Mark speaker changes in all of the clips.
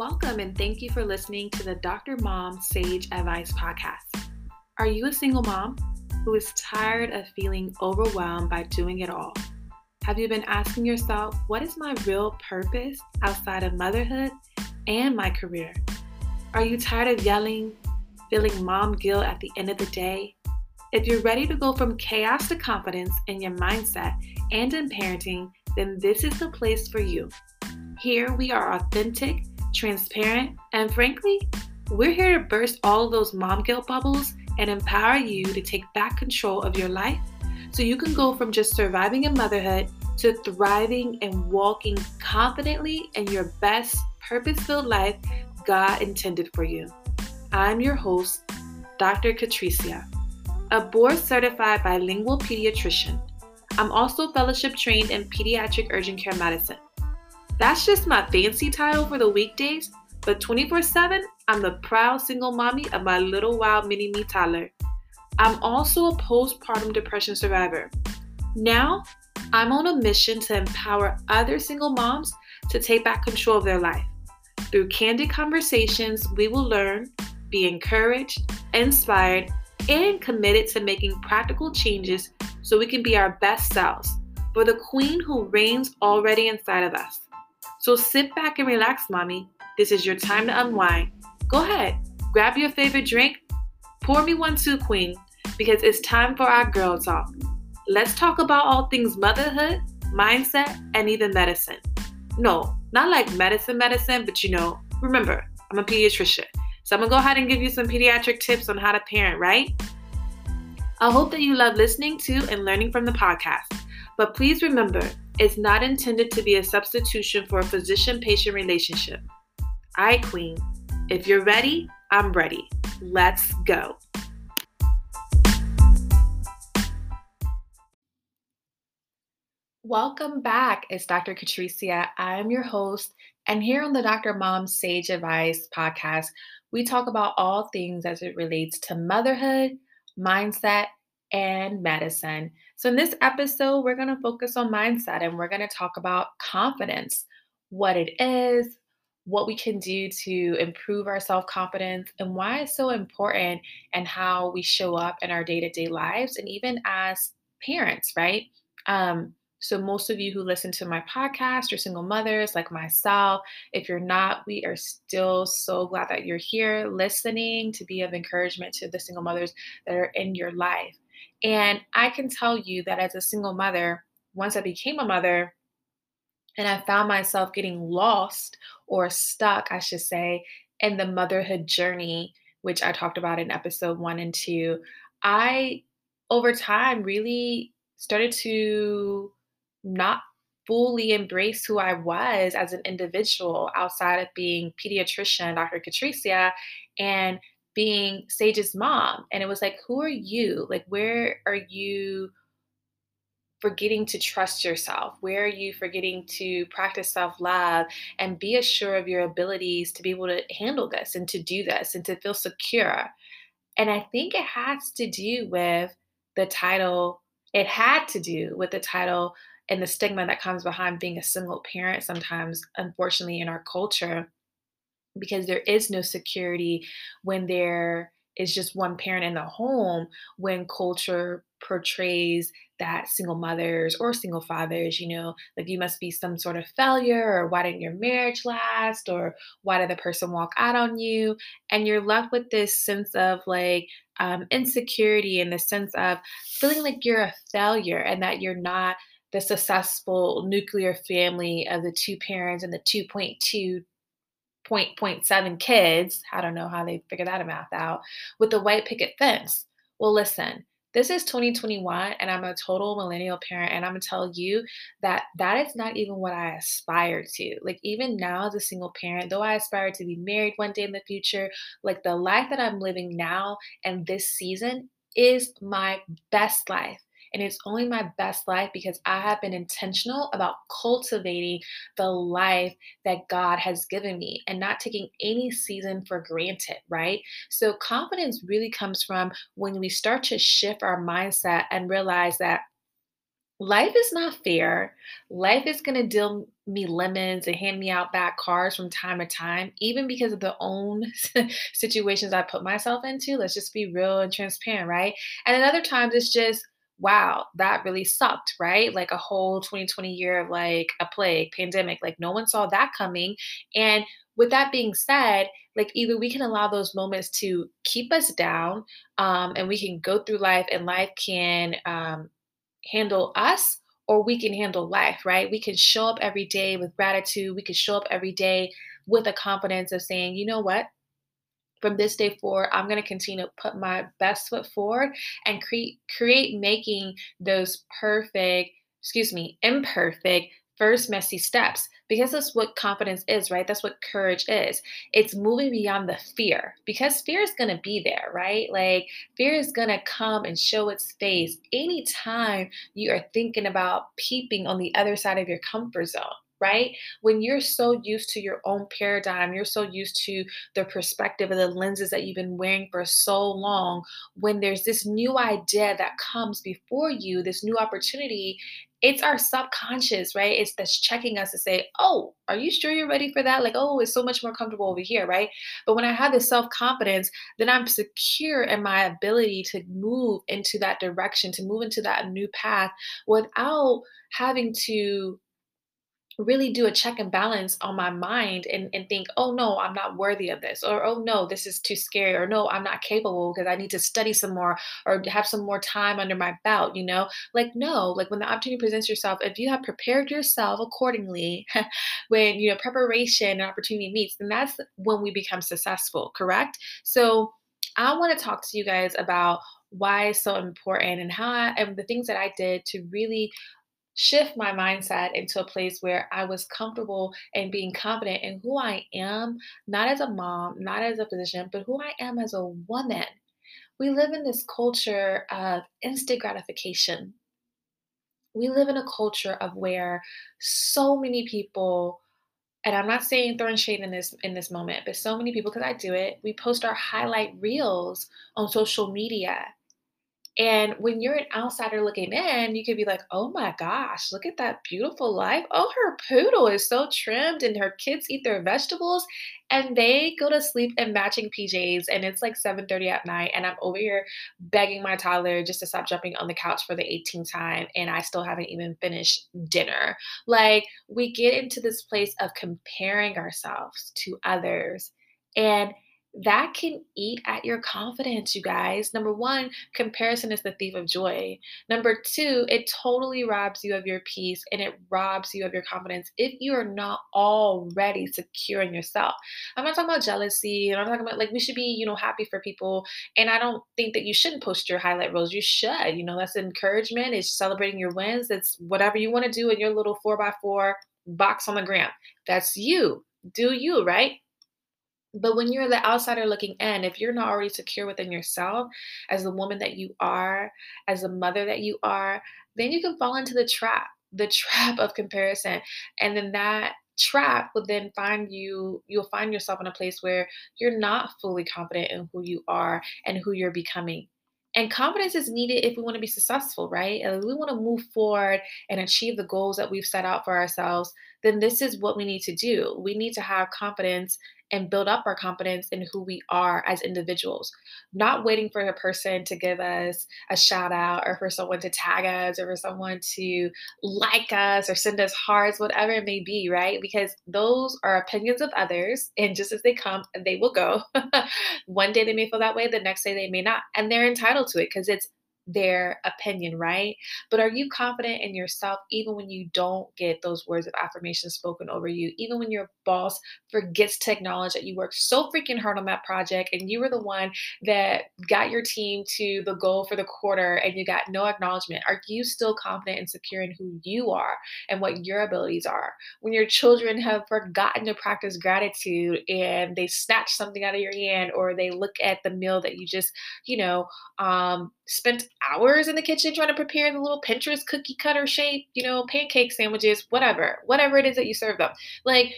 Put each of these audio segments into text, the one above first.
Speaker 1: Welcome and thank you for listening to the Dr. Mom Sage Advice Podcast. Are you a single mom who is tired of feeling overwhelmed by doing it all? Have you been asking yourself, what is my real purpose outside of motherhood and my career? Are you tired of yelling, feeling mom guilt at the end of the day? If you're ready to go from chaos to confidence in your mindset and in parenting, then this is the place for you. Here we are authentic, transparent, and frankly, we're here to burst all those mom guilt bubbles and empower you to take back control of your life so you can go from just surviving in motherhood to thriving and walking confidently in your best purpose filled life God intended for you. I'm your host, Dr. Catricia, a board certified bilingual pediatrician. I'm also fellowship trained in pediatric urgent care medicine. That's just my fancy title for the weekdays, but 24 7, I'm the proud single mommy of my little wild mini me toddler. I'm also a postpartum depression survivor. Now, I'm on a mission to empower other single moms to take back control of their life. Through candid conversations, we will learn, be encouraged, inspired, and committed to making practical changes so we can be our best selves for the queen who reigns already inside of us. So sit back and relax, mommy. This is your time to unwind. Go ahead, grab your favorite drink, pour me one too, queen, because it's time for our girl talk. Let's talk about all things motherhood, mindset, and even medicine. No, not like medicine, medicine, but you know, remember, I'm a pediatrician. So I'm gonna go ahead and give you some pediatric tips on how to parent, right? I hope that you love listening to and learning from the podcast. But please remember, it's not intended to be a substitution for a physician patient relationship. All right, Queen, if you're ready, I'm ready. Let's go. Welcome back. It's Dr. Catricia. I'm your host, and here on the Dr. Mom Sage Advice podcast, we talk about all things as it relates to motherhood, mindset, and medicine. So, in this episode, we're going to focus on mindset and we're going to talk about confidence, what it is, what we can do to improve our self confidence, and why it's so important, and how we show up in our day to day lives, and even as parents, right? Um, so, most of you who listen to my podcast are single mothers like myself. If you're not, we are still so glad that you're here listening to be of encouragement to the single mothers that are in your life. And I can tell you that as a single mother, once I became a mother, and I found myself getting lost or stuck, I should say, in the motherhood journey, which I talked about in episode one and two, I, over time, really started to not fully embrace who I was as an individual outside of being pediatrician, Dr. Catricia, and being Sage's mom. And it was like, who are you? Like, where are you forgetting to trust yourself? Where are you forgetting to practice self love and be assured of your abilities to be able to handle this and to do this and to feel secure? And I think it has to do with the title, it had to do with the title and the stigma that comes behind being a single parent sometimes, unfortunately, in our culture because there is no security when there is just one parent in the home when culture portrays that single mothers or single fathers, you know, like you must be some sort of failure, or why didn't your marriage last, or why did the person walk out on you? And you're left with this sense of like um, insecurity and the sense of feeling like you're a failure and that you're not the successful nuclear family of the two parents and the 2.2 point point seven kids. I don't know how they figured that math out with the white picket fence. Well, listen, this is 2021 and I'm a total millennial parent and I'm going to tell you that that is not even what I aspire to. Like even now as a single parent, though I aspire to be married one day in the future, like the life that I'm living now and this season is my best life. And it's only my best life because I have been intentional about cultivating the life that God has given me and not taking any season for granted, right? So confidence really comes from when we start to shift our mindset and realize that life is not fair. Life is going to deal me lemons and hand me out bad cards from time to time, even because of the own situations I put myself into. Let's just be real and transparent, right? And then other times it's just, wow, that really sucked, right? Like a whole 2020 year of like a plague, pandemic, like no one saw that coming. And with that being said, like either we can allow those moments to keep us down um, and we can go through life and life can um, handle us or we can handle life, right? We can show up every day with gratitude. We can show up every day with a confidence of saying, you know what? From this day forward, I'm going to continue to put my best foot forward and create create making those perfect, excuse me, imperfect first messy steps because that's what confidence is, right? That's what courage is. It's moving beyond the fear because fear is going to be there, right? Like fear is going to come and show its face anytime you are thinking about peeping on the other side of your comfort zone right? When you're so used to your own paradigm, you're so used to the perspective of the lenses that you've been wearing for so long, when there's this new idea that comes before you, this new opportunity, it's our subconscious, right? It's that's checking us to say, oh, are you sure you're ready for that? Like, oh, it's so much more comfortable over here, right? But when I have this self confidence, then I'm secure in my ability to move into that direction, to move into that new path without having to really do a check and balance on my mind and, and think, oh no, I'm not worthy of this, or oh no, this is too scary, or no, I'm not capable because I need to study some more or have some more time under my belt, you know? Like, no, like when the opportunity presents yourself, if you have prepared yourself accordingly, when you know preparation and opportunity meets, then that's when we become successful, correct? So I want to talk to you guys about why it's so important and how I, and the things that I did to really shift my mindset into a place where I was comfortable and being confident in who I am, not as a mom, not as a physician, but who I am as a woman. We live in this culture of instant gratification. We live in a culture of where so many people and I'm not saying throwing shade in this in this moment, but so many people, because I do it, we post our highlight reels on social media and when you're an outsider looking in, you could be like, oh my gosh, look at that beautiful life. Oh, her poodle is so trimmed, and her kids eat their vegetables and they go to sleep in matching PJs and it's like 7:30 at night and I'm over here begging my toddler just to stop jumping on the couch for the 18th time and I still haven't even finished dinner. Like we get into this place of comparing ourselves to others and that can eat at your confidence, you guys. Number one, comparison is the thief of joy. Number two, it totally robs you of your peace and it robs you of your confidence if you are not already secure in yourself. I'm not talking about jealousy. and I'm talking about like we should be, you know, happy for people. And I don't think that you shouldn't post your highlight reels. You should. You know, that's encouragement. It's celebrating your wins. It's whatever you want to do in your little four by four box on the gram. That's you. Do you, right? But when you're the outsider looking in, if you're not already secure within yourself as the woman that you are, as the mother that you are, then you can fall into the trap, the trap of comparison. And then that trap will then find you, you'll find yourself in a place where you're not fully confident in who you are and who you're becoming. And confidence is needed if we want to be successful, right? And we want to move forward and achieve the goals that we've set out for ourselves, then this is what we need to do. We need to have confidence and build up our confidence in who we are as individuals, not waiting for a person to give us a shout out or for someone to tag us or for someone to like us or send us hearts, whatever it may be, right? Because those are opinions of others, and just as they come, they will go. One day they may feel that way, the next day they may not, and they're entitled to it because it's their opinion, right? But are you confident in yourself even when you don't get those words of affirmation spoken over you? Even when your boss forgets to acknowledge that you worked so freaking hard on that project and you were the one that got your team to the goal for the quarter and you got no acknowledgement? Are you still confident and secure in who you are and what your abilities are? When your children have forgotten to practice gratitude and they snatch something out of your hand or they look at the meal that you just, you know, um, spent hours in the kitchen trying to prepare the little Pinterest cookie cutter shape, you know, pancake sandwiches, whatever, whatever it is that you serve them. Like,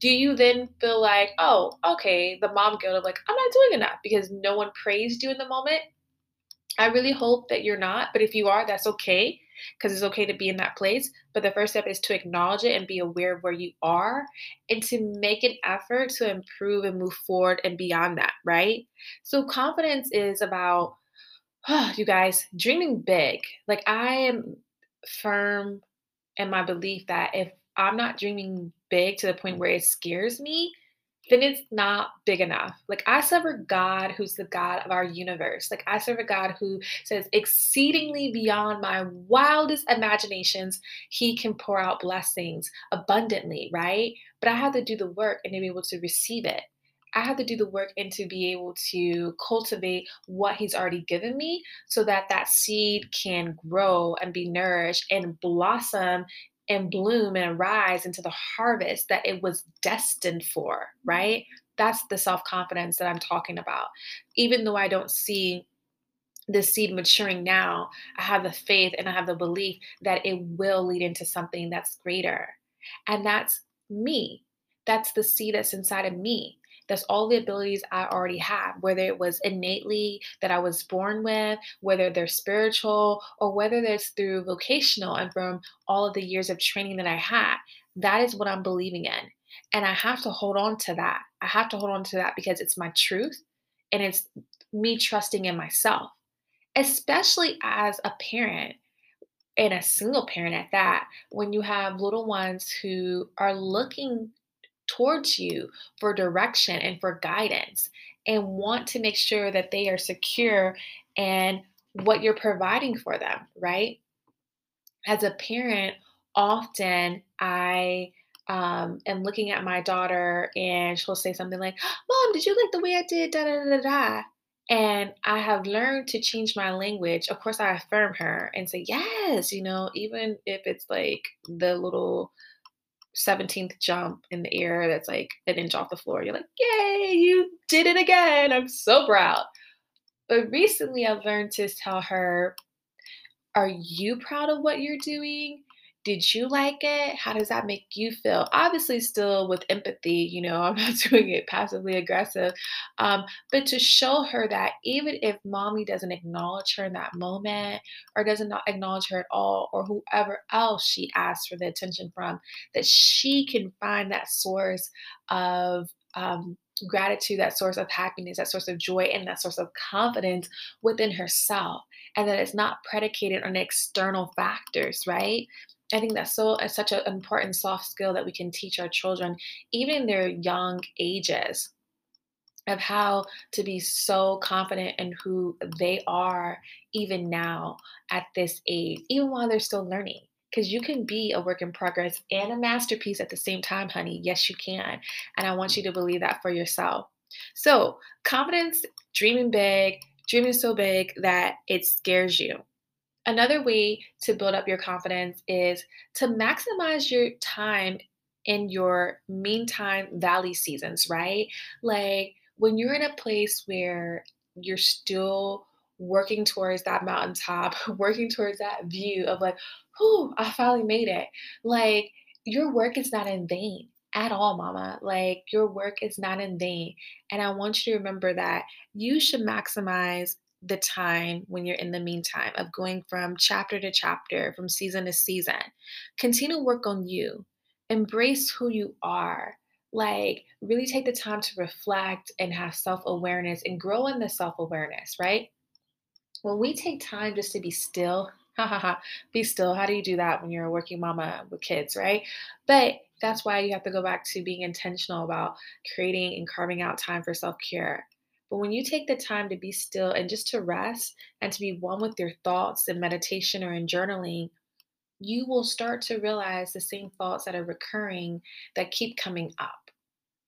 Speaker 1: do you then feel like, oh, okay, the mom guilt of like, I'm not doing enough because no one praised you in the moment? I really hope that you're not, but if you are, that's okay because it's okay to be in that place. But the first step is to acknowledge it and be aware of where you are and to make an effort to improve and move forward and beyond that, right? So, confidence is about, oh, you guys, dreaming big. Like, I am firm in my belief that if I'm not dreaming big to the point where it scares me, then it's not big enough. Like I serve a God who's the God of our universe. Like I serve a God who says, exceedingly beyond my wildest imaginations, He can pour out blessings abundantly, right? But I have to do the work and to be able to receive it. I have to do the work and to be able to cultivate what he's already given me so that that seed can grow and be nourished and blossom and bloom and rise into the harvest that it was destined for, right? That's the self confidence that I'm talking about. Even though I don't see the seed maturing now, I have the faith and I have the belief that it will lead into something that's greater. And that's me. That's the seed that's inside of me. That's all the abilities I already have, whether it was innately that I was born with, whether they're spiritual, or whether it's through vocational and from all of the years of training that I had. That is what I'm believing in. And I have to hold on to that. I have to hold on to that because it's my truth and it's me trusting in myself, especially as a parent and a single parent at that, when you have little ones who are looking towards you for direction and for guidance and want to make sure that they are secure and what you're providing for them, right? As a parent, often I um, am looking at my daughter and she'll say something like, Mom, did you like the way I did? Da da da da. And I have learned to change my language. Of course, I affirm her and say, Yes, you know, even if it's like the little 17th jump in the air that's like an inch off the floor. You're like, yay, you did it again. I'm so proud. But recently I've learned to tell her, are you proud of what you're doing? Did you like it? How does that make you feel? Obviously, still with empathy, you know, I'm not doing it passively aggressive, um, but to show her that even if mommy doesn't acknowledge her in that moment or doesn't acknowledge her at all, or whoever else she asks for the attention from, that she can find that source of um, gratitude, that source of happiness, that source of joy, and that source of confidence within herself. And that it's not predicated on external factors, right? I think that's so uh, such an important soft skill that we can teach our children, even in their young ages, of how to be so confident in who they are, even now at this age, even while they're still learning. Because you can be a work in progress and a masterpiece at the same time, honey. Yes, you can. And I want you to believe that for yourself. So, confidence, dreaming big, dreaming so big that it scares you. Another way to build up your confidence is to maximize your time in your meantime valley seasons, right? Like when you're in a place where you're still working towards that mountaintop, working towards that view of like, whew, I finally made it. Like your work is not in vain at all, mama. Like your work is not in vain. And I want you to remember that you should maximize the time when you're in the meantime of going from chapter to chapter, from season to season. Continue to work on you. Embrace who you are. Like, really take the time to reflect and have self awareness and grow in the self awareness, right? When we take time just to be still, be still. How do you do that when you're a working mama with kids, right? But that's why you have to go back to being intentional about creating and carving out time for self care but when you take the time to be still and just to rest and to be one with your thoughts in meditation or in journaling, you will start to realize the same thoughts that are recurring that keep coming up.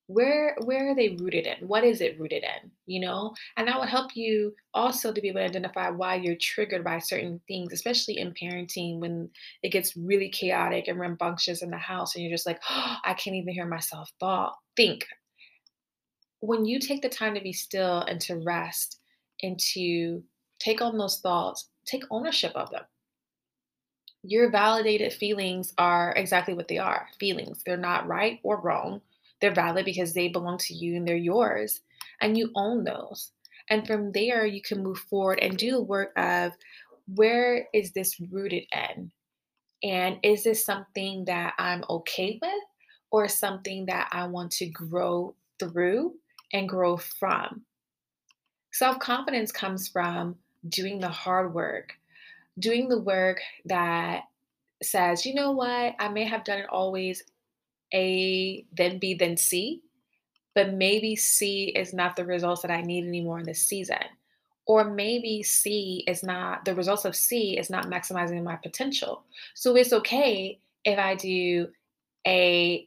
Speaker 1: Where where are they rooted in? What is it rooted in? You know? And that will help you also to be able to identify why you're triggered by certain things, especially in parenting when it gets really chaotic and rambunctious in the house and you're just like, oh, I can't even hear myself thought think when you take the time to be still and to rest and to take on those thoughts, take ownership of them. Your validated feelings are exactly what they are feelings. They're not right or wrong. They're valid because they belong to you and they're yours. And you own those. And from there, you can move forward and do the work of where is this rooted in? And is this something that I'm okay with or something that I want to grow through and grow from? Self confidence comes from doing the hard work, doing the work that says, you know what, I may have done it always A, then B, then C, but maybe C is not the results that I need anymore in this season. Or maybe C is not, the results of C is not maximizing my potential. So it's okay if I do A,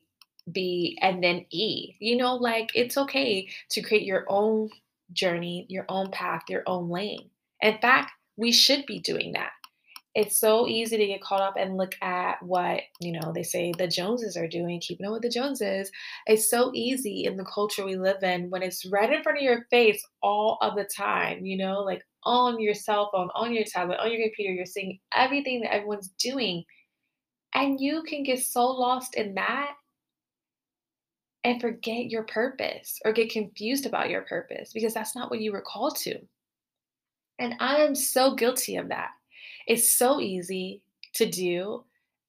Speaker 1: B, and then E. You know, like it's okay to create your own journey, your own path, your own lane. In fact, we should be doing that it's so easy to get caught up and look at what you know they say the joneses are doing keeping up with the joneses it's so easy in the culture we live in when it's right in front of your face all of the time you know like on your cell phone on your tablet on your computer you're seeing everything that everyone's doing and you can get so lost in that and forget your purpose or get confused about your purpose because that's not what you were called to. And i am so guilty of that. It's so easy to do.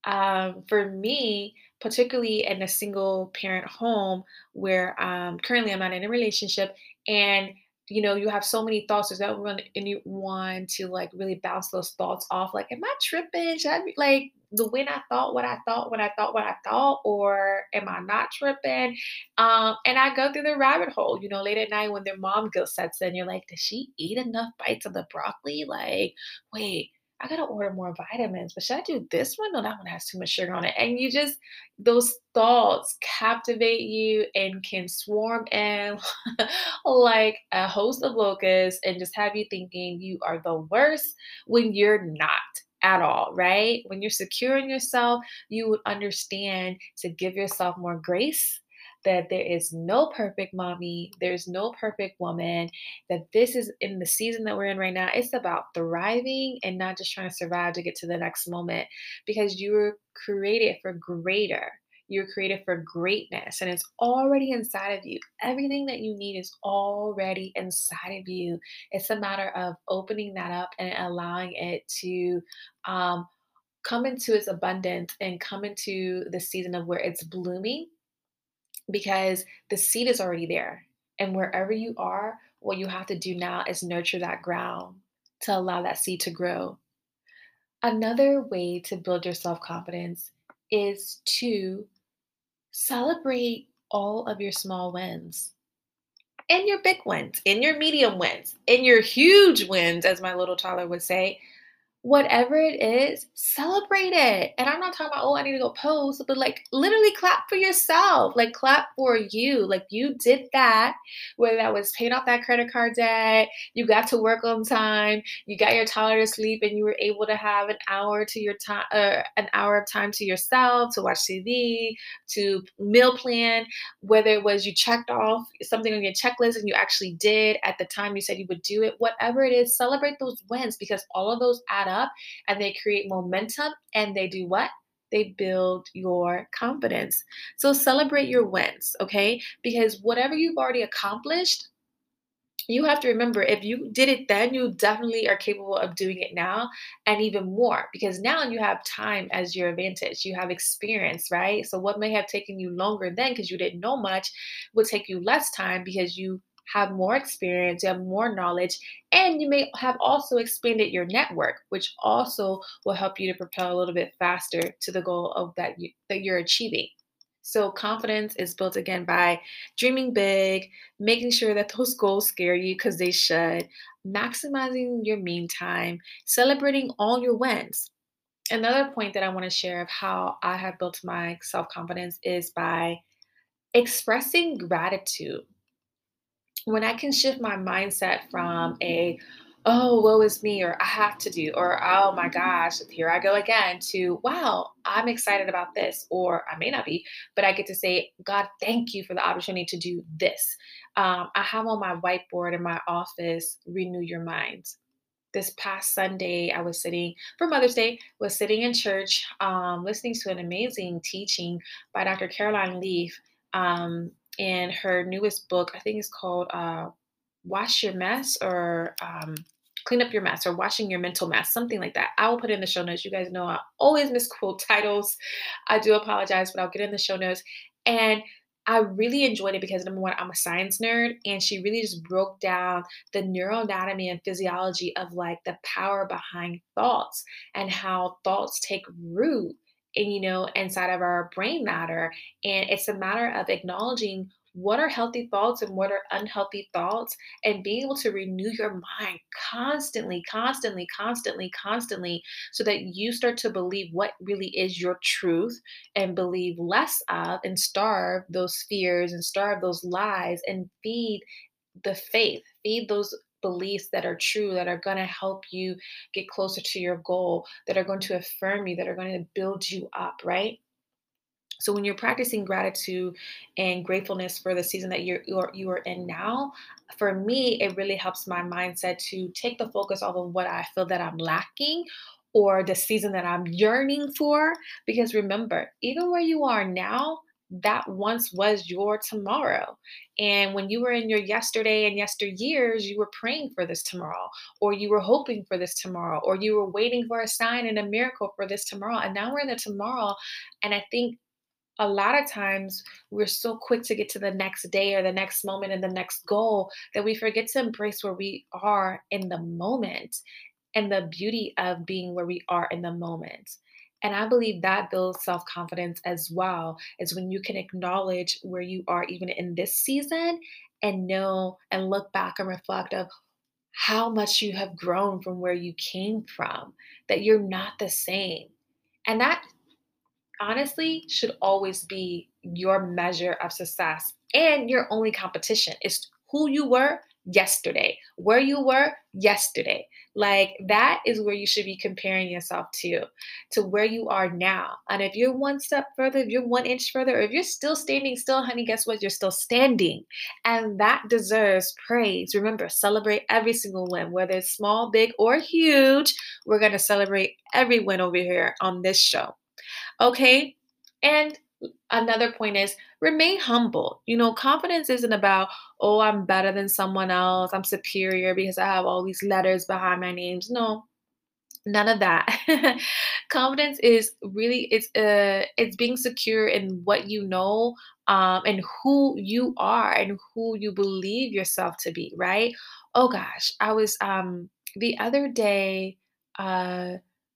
Speaker 1: Um, for me, particularly in a single parent home where um, currently I'm not in a relationship and you know you have so many thoughts there's that one anyone to like really bounce those thoughts off like am i tripping? Should i be like the when i thought what i thought when i thought what i thought or am i not tripping um and i go through the rabbit hole you know late at night when their mom guilt sets in you're like does she eat enough bites of the broccoli like wait I gotta order more vitamins, but should I do this one? No, that one has too much sugar on it. And you just, those thoughts captivate you and can swarm in like a host of locusts and just have you thinking you are the worst when you're not at all, right? When you're secure in yourself, you would understand to give yourself more grace that there is no perfect mommy, there's no perfect woman, that this is in the season that we're in right now, it's about thriving and not just trying to survive to get to the next moment because you were created for greater. You're created for greatness and it's already inside of you. Everything that you need is already inside of you. It's a matter of opening that up and allowing it to um, come into its abundance and come into the season of where it's blooming because the seed is already there. And wherever you are, what you have to do now is nurture that ground to allow that seed to grow. Another way to build your self confidence is to celebrate all of your small wins and your big wins, and your medium wins, and your huge wins, as my little toddler would say whatever it is, celebrate it. And I'm not talking about, oh, I need to go post, but like literally clap for yourself, like clap for you. Like you did that, whether that was paying off that credit card debt, you got to work on time, you got your toddler to sleep, and you were able to have an hour to your time, uh, an hour of time to yourself to watch TV, to meal plan, whether it was you checked off something on your checklist and you actually did at the time you said you would do it, whatever it is, celebrate those wins because all of those add up up and they create momentum and they do what? They build your confidence. So celebrate your wins, okay? Because whatever you've already accomplished, you have to remember if you did it then, you definitely are capable of doing it now and even more because now you have time as your advantage. You have experience, right? So, what may have taken you longer then because you didn't know much would take you less time because you have more experience, you have more knowledge, and you may have also expanded your network, which also will help you to propel a little bit faster to the goal of that you, that you're achieving. So confidence is built again by dreaming big, making sure that those goals scare you because they should, maximizing your mean time, celebrating all your wins. Another point that I want to share of how I have built my self-confidence is by expressing gratitude when I can shift my mindset from a, oh, woe is me, or I have to do, or oh my gosh, here I go again, to wow, I'm excited about this, or I may not be, but I get to say, God, thank you for the opportunity to do this. Um, I have on my whiteboard in my office, renew your minds. This past Sunday, I was sitting for Mother's Day, was sitting in church, um, listening to an amazing teaching by Dr. Caroline Leaf. Um, and her newest book, I think it's called uh, wash your mess or um, clean up your mess or washing your mental mess, something like that. I will put in the show notes. You guys know I always misquote titles. I do apologize, but I'll get in the show notes. And I really enjoyed it because number one, I'm a science nerd, and she really just broke down the neuroanatomy and physiology of like the power behind thoughts and how thoughts take root and you know inside of our brain matter and it's a matter of acknowledging what are healthy thoughts and what are unhealthy thoughts and being able to renew your mind constantly constantly constantly constantly so that you start to believe what really is your truth and believe less of and starve those fears and starve those lies and feed the faith feed those beliefs that are true, that are going to help you get closer to your goal, that are going to affirm you, that are going to build you up, right? So when you're practicing gratitude and gratefulness for the season that you're, you are in now, for me, it really helps my mindset to take the focus off of what I feel that I'm lacking or the season that I'm yearning for. Because remember, even where you are now, that once was your tomorrow. And when you were in your yesterday and yesteryears, you were praying for this tomorrow, or you were hoping for this tomorrow, or you were waiting for a sign and a miracle for this tomorrow. And now we're in the tomorrow. And I think a lot of times we're so quick to get to the next day or the next moment and the next goal that we forget to embrace where we are in the moment and the beauty of being where we are in the moment. And I believe that builds self confidence as well, is when you can acknowledge where you are even in this season and know and look back and reflect of how much you have grown from where you came from, that you're not the same. And that honestly should always be your measure of success and your only competition is who you were yesterday, where you were yesterday. Like that is where you should be comparing yourself to, to where you are now. And if you're one step further, if you're one inch further, if you're still standing still, honey, guess what? You're still standing. And that deserves praise. Remember, celebrate every single win, whether it's small, big, or huge. We're going to celebrate every win over here on this show. Okay. And another point is remain humble. You know, confidence isn't about, oh, I'm better than someone else, I'm superior because I have all these letters behind my names. No, none of that confidence is really it's uh it's being secure in what you know um and who you are and who you believe yourself to be right oh gosh i was um the other day uh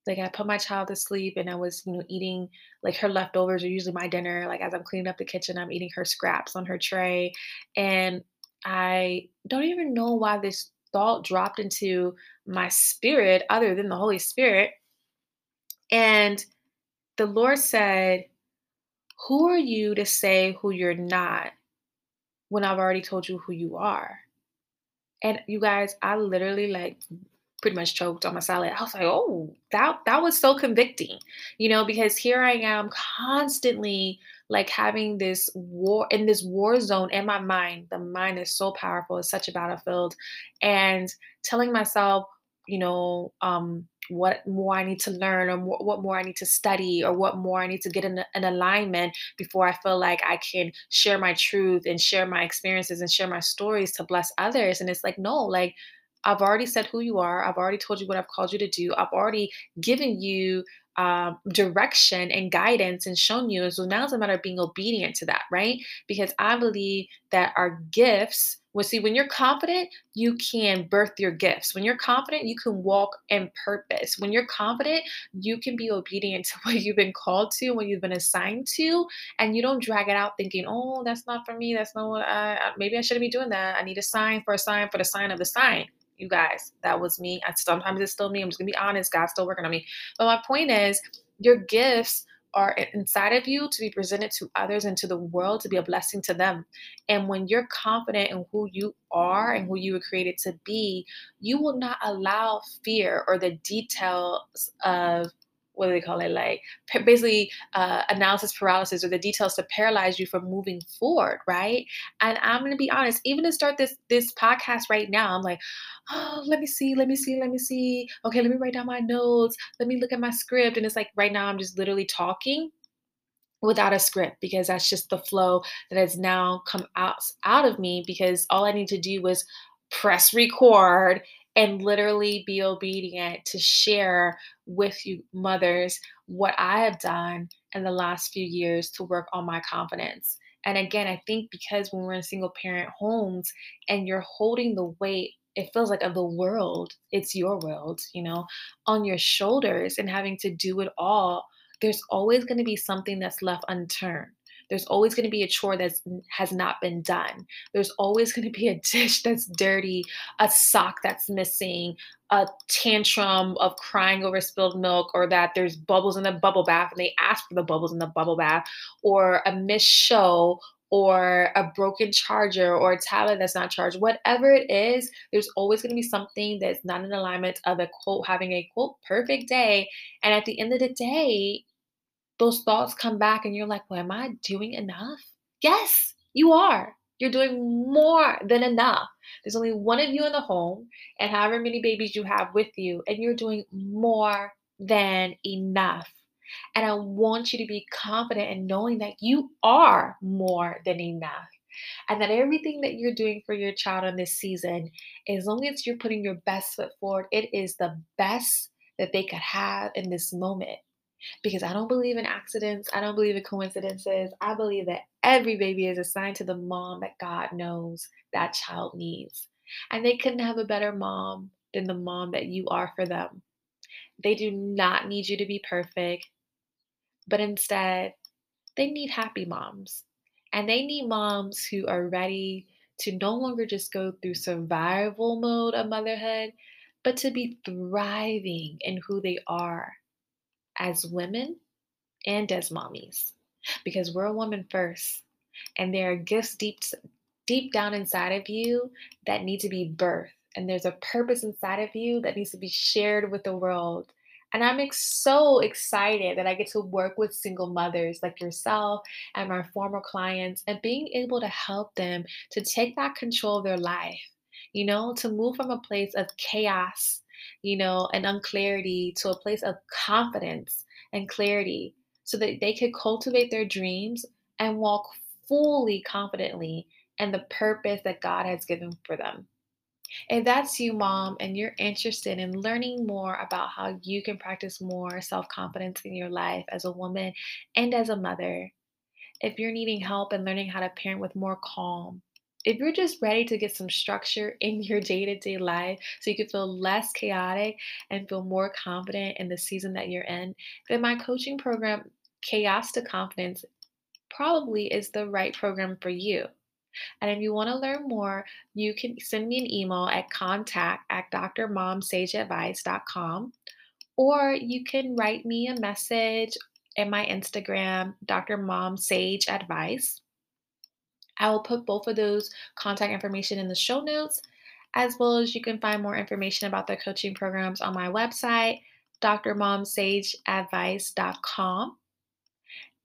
Speaker 1: like I put my child to sleep and I was, you know, eating like her leftovers are usually my dinner. Like as I'm cleaning up the kitchen, I'm eating her scraps on her tray. And I don't even know why this thought dropped into my spirit other than the Holy Spirit. And the Lord said, Who are you to say who you're not when I've already told you who you are? And you guys, I literally like pretty much choked on my salad. I was like, oh, that that was so convicting, you know, because here I am constantly like having this war in this war zone in my mind. The mind is so powerful, it's such a battlefield, and telling myself, you know, um, what more I need to learn, or more, what more I need to study, or what more I need to get in an alignment before I feel like I can share my truth and share my experiences and share my stories to bless others. And it's like, no, like I've already said who you are. I've already told you what I've called you to do. I've already given you um, direction and guidance and shown you. So now it's a matter of being obedient to that, right? Because I believe that our gifts, well, see, when you're confident, you can birth your gifts. When you're confident, you can walk in purpose. When you're confident, you can be obedient to what you've been called to, what you've been assigned to, and you don't drag it out thinking, oh, that's not for me. That's not what I, maybe I shouldn't be doing that. I need a sign for a sign for the sign of the sign you guys, that was me. I, sometimes it's still me. I'm just gonna be honest. God's still working on me. But my point is, your gifts are inside of you to be presented to others and to the world to be a blessing to them. And when you're confident in who you are and who you were created to be, you will not allow fear or the details of what do they call it? Like basically uh, analysis paralysis or the details to paralyze you from moving forward, right? And I'm gonna be honest, even to start this this podcast right now, I'm like, oh, let me see, let me see, let me see. Okay, let me write down my notes. Let me look at my script. And it's like right now I'm just literally talking without a script because that's just the flow that has now come out out of me because all I need to do was press record and literally be obedient to share with you mothers what I have done in the last few years to work on my confidence. And again, I think because when we're in single parent homes and you're holding the weight, it feels like of the world, it's your world, you know, on your shoulders and having to do it all, there's always going to be something that's left unturned. There's always going to be a chore that has not been done. There's always going to be a dish that's dirty, a sock that's missing, a tantrum of crying over spilled milk, or that there's bubbles in the bubble bath and they ask for the bubbles in the bubble bath, or a missed show, or a broken charger or a tablet that's not charged, whatever it is, there's always going to be something that's not in alignment of a quote having a quote perfect day. And at the end of the day, those thoughts come back and you're like, well, am I doing enough? Yes, you are. You're doing more than enough. There's only one of you in the home, and however many babies you have with you, and you're doing more than enough. And I want you to be confident in knowing that you are more than enough. And that everything that you're doing for your child in this season, as long as you're putting your best foot forward, it is the best that they could have in this moment because I don't believe in accidents. I don't believe in coincidences. I believe that every baby is assigned to the mom that God knows that child needs. And they couldn't have a better mom than the mom that you are for them. They do not need you to be perfect, but instead, they need happy moms. And they need moms who are ready to no longer just go through survival mode of motherhood, but to be thriving in who they are as women and as mommies because we're a woman first and there are gifts deep deep down inside of you that need to be birthed and there's a purpose inside of you that needs to be shared with the world. And I'm ex- so excited that I get to work with single mothers like yourself and my former clients and being able to help them to take back control of their life, you know, to move from a place of chaos you know, and unclarity to a place of confidence and clarity so that they could cultivate their dreams and walk fully confidently in the purpose that God has given for them. If that's you, mom, and you're interested in learning more about how you can practice more self confidence in your life as a woman and as a mother, if you're needing help in learning how to parent with more calm, if you're just ready to get some structure in your day to day life so you can feel less chaotic and feel more confident in the season that you're in, then my coaching program, Chaos to Confidence, probably is the right program for you. And if you want to learn more, you can send me an email at contact at drmomsageadvice.com or you can write me a message in my Instagram, Dr. Mom Sage Advice. I will put both of those contact information in the show notes, as well as you can find more information about the coaching programs on my website, drmomsageadvice.com.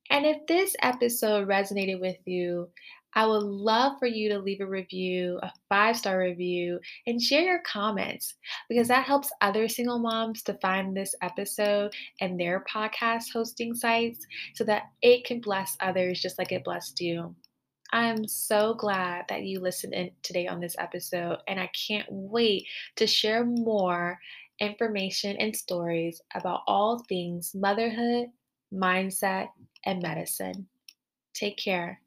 Speaker 1: And if this episode resonated with you, I would love for you to leave a review, a five star review, and share your comments because that helps other single moms to find this episode and their podcast hosting sites so that it can bless others just like it blessed you. I'm so glad that you listened in today on this episode, and I can't wait to share more information and stories about all things motherhood, mindset, and medicine. Take care.